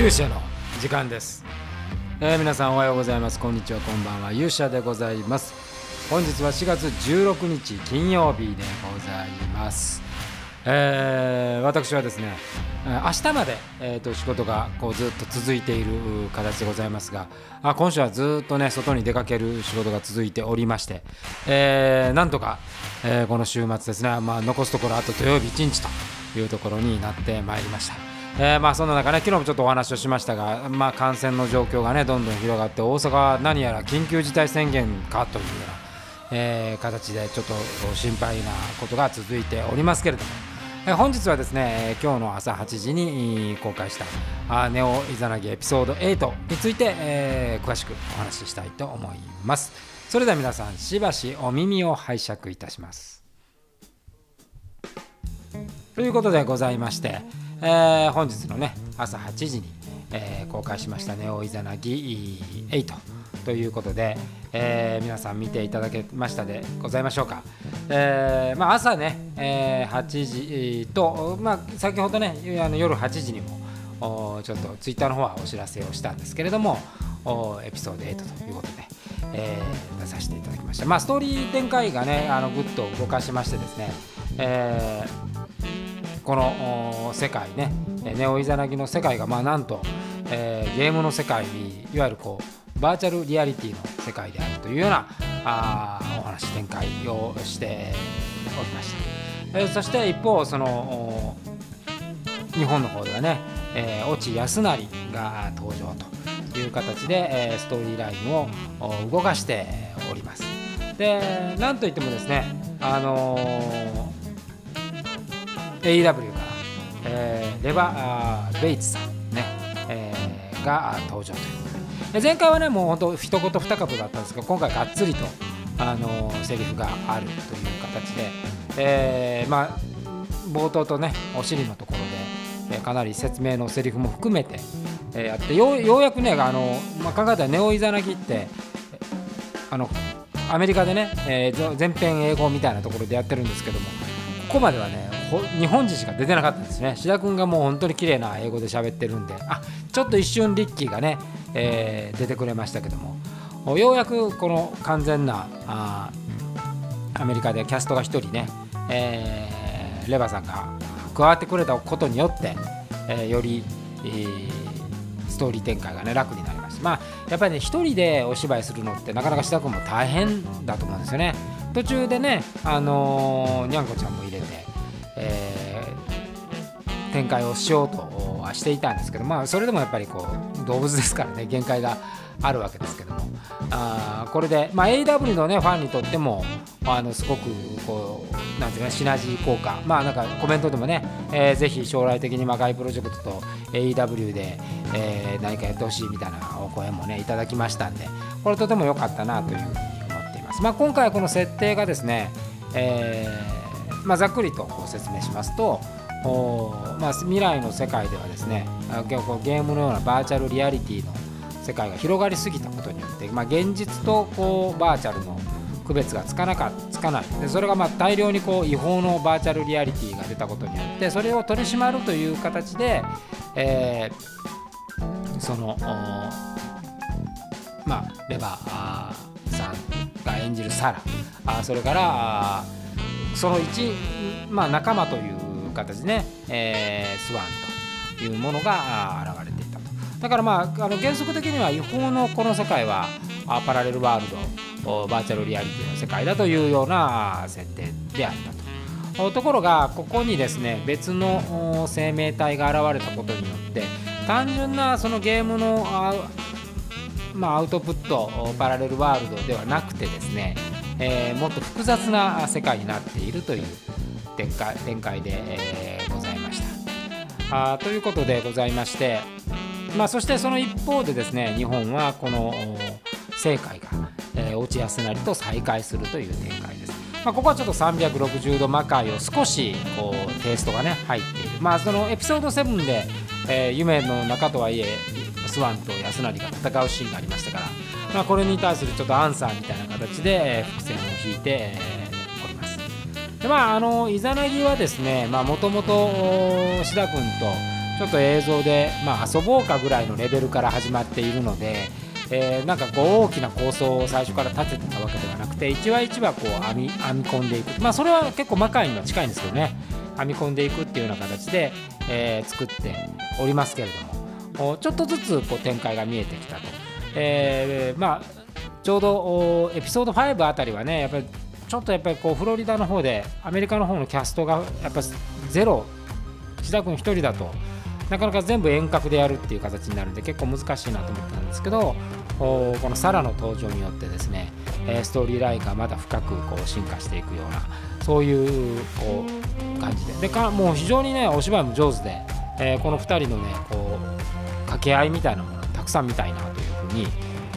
勇者の時間です、えー皆さんおはようございます。こんにちはこんばんは。勇者でございます。本日は4月16日金曜日でございます。えー私はですねえ明日まで、えーと仕事がこうずっと続いている形でございますがあ今週はずっとね外に出かける仕事が続いておりまして、えーなんとか、えーこの週末ですね、まあ、残すところあと土曜日1日というところになってまいりました。えーまあそんな中ね昨日もちょっとお話をしましたが、まあ、感染の状況がねどんどん広がって大阪は何やら緊急事態宣言かというような、えー形でちょっと心配なことが続いておりますけれども、えー本日はですねえー今日の朝8時に公開したあネオイザナギエピソード8について、えー詳しくお話ししたいと思います。それでは皆さんしばしお耳を拝借いたします。ということでございまして、えー本日のね朝8時に、えー公開しました「ネオイザナギ8」と。いうことで、えー皆さん見ていただけましたでございましょうか、えーまあ、朝ね、えー8時と、まあ、先ほどねあの夜8時にもおちょっとツイッターの方はお知らせをしたんですけれどもおエピソード8ということで、えー出させていただきました、まあ、ストーリー展開がねあのぐっと動かしましてですね、えーこの世界ねネオイザナギの世界がまあなんと、えーゲームの世界にいわゆるこうバーチャルリアリティの世界であるというようなあお話展開をしておりました、えーそして一方その日本の方ではね、えー、越智康成が登場という形で、えーストーリーラインを動かしております。でなんといってもですねあの AEW から、えーレバーベイツさん、ねえーが登場ということで。前回はねもう本当一言二言だったんですが今回がっつりと、あのーセリフがあるという形で、えーまあ、冒頭とねお尻のところで、えーかなり説明のセリフも含めて、えーやってようようやくねあの、まあ、考えたらネオイザナギってあのアメリカでね、えー全編英語みたいなところでやってるんですけどもここまではね日本人しか出てなかったんですね。志田君がもう本当に綺麗な英語で喋ってるんで。あちょっと一瞬リッキーがね、えー出てくれましたけども。ようやくこの完全なあアメリカでキャストが1人ね、えーレバさんが加わってくれたことによって、えーより、えーストーリー展開がね楽になりました。まあやっぱりね一人でお芝居するのってなかなか志田君も大変だと思うんですよね。途中でねあのーにゃんこちゃんも入れて、えー展開をしようとはしていたんですけどまあそれでもやっぱりこう動物ですからね限界があるわけですけどもあこれで、まあ、AW の、ね、ファンにとってもあのすごくこうなんていうかシナジー効果まあなんかコメントでもね、えーぜひ将来的に魔界プロジェクトと AW で、えー何かやってほしいみたいなお声もねいただきましたんでこれとても良かったなというふうに思っています。まあ、今回この設定がですね、えーまあ、ざっくりと説明しますとおまあ、未来の世界ではですねゲームのようなバーチャルリアリティの世界が広がりすぎたことによって、まあ、現実とこうバーチャルの区別がつかなかつかない。でそれがまあ大量にこう違法のバーチャルリアリティが出たことによってそれを取り締まるという形で、えーそのまあ、レバーさんが演じるサラあそれからあその一、まあ、仲間という形でね、えースワンというものが現れていたと。だからまああの原則的には違法のこの世界はパラレルワールドバーチャルリアリティの世界だというような設定であったと。ところがここにですね別の生命体が現れたことによって単純なそのゲームのまあ、アウトプットパラレルワールドではなくてですね、えーもっと複雑な世界になっているという展開展開で、えーございました。あということでございまして、まあ、そしてその一方でですね日本はこの政界が、えー、落ちやすなりと再開するという展開です。まあ、ここはちょっと360度魔界を少しこうテイストがね入っている、まあ、そのエピソード7で、えー夢の中とはいえスワンと安成が戦うシーンがありましたから、まあ、これに対するちょっとアンサーみたいな形で伏線を引いてえーおります。でまああのイザナギはですねもともと志田君とちょっと映像で、まあ、遊ぼうかぐらいのレベルから始まっているので、えー、なんかこう大きな構想を最初から立ててたわけではなくて一話一話こう編み編み込んでいく。まあそれは結構魔界には近いんですけどね。編み込んでいくっていうような形で、えー、作っておりますけれども。ちょっとずつこう展開が見えてきたと、えー、まあちょうどエピソード5あたりはねやっぱりちょっとやっぱりこうフロリダの方でアメリカの方のキャストがやっぱゼロ。志田君1人だとなかなか全部遠隔でやるっていう形になるんで結構難しいなと思ったんですけどこのサラの登場によってですねストーリーラインがまだ深くこう進化していくようなそういうこう感じで。でかもう非常にねお芝居も上手で、えー、この2人のねこう掛け合いみたいなものくさん見たいなというふうに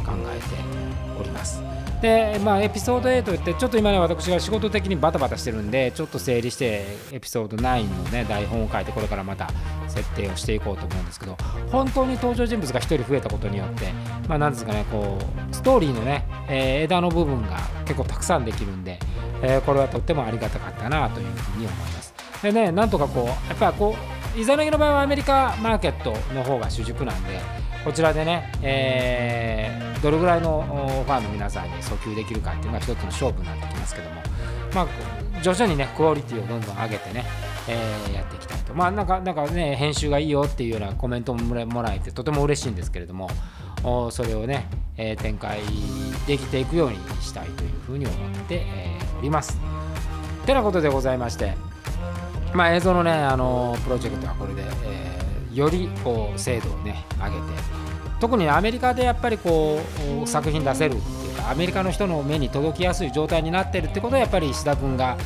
考えております。で、まあ、エピソード8ってちょっと今ね私が仕事的にバタバタしてるんでちょっと整理してエピソード9のね台本を書いてこれからまた設定をしていこうと思うんですけど本当に登場人物が1人増えたことによってまあ何ですかねこうストーリーのね、えー、枝の部分が結構たくさんできるんで、えー、これはとってもありがたかったなというふうに思いますでねなんとかこうやっぱこうイザナギの場合はアメリカマーケットの方が主軸なんでこちらでね、えー、どれぐらいのファンの皆さんに訴求できるかっていうのが一つの勝負になってきますけども、まあ、徐々にねクオリティをどんどん上げてね、えー、やっていきたいとまあなんかなんかね編集がいいよっていうようなコメントももらえてとても嬉しいんですけれどもそれをね、えー、展開できていくようにしたいというふうに思って、えー、おります。てなことでございまして、まあ、映像のねあのプロジェクトはこれで、えーよりこう精度をね上げて特にアメリカでやっぱりこう作品出せるっていうかアメリカの人の目に届きやすい状態になってるってことはやっぱり石田君が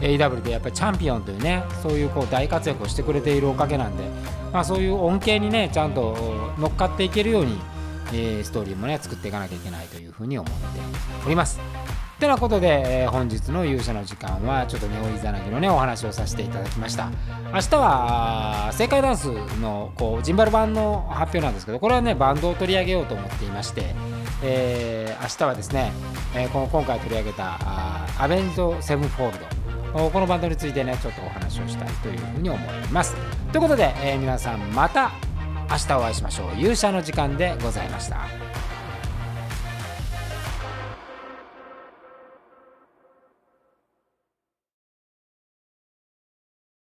AW でやっぱりチャンピオンというねそういうこう大活躍をしてくれているおかげなんで、まあ、そういう恩恵にねちゃんと乗っかっていけるように、えー、ストーリーもね作っていかなきゃいけないというふうに思っております。てなことで、えー、本日の勇者の時間はちょっとネオイザナギのねお話をさせていただきました。明日は正解ダンスのこうジンバル版の発表なんですけどこれはねバンドを取り上げようと思っていまして、えー、明日はですね、えー、この今回取り上げたアベンド・セブンフォールド。このバンドについてねちょっとお話をしたいというふうに思います。ということで、え、皆さんまた明日お会いしましょう。勇者の時間でございました。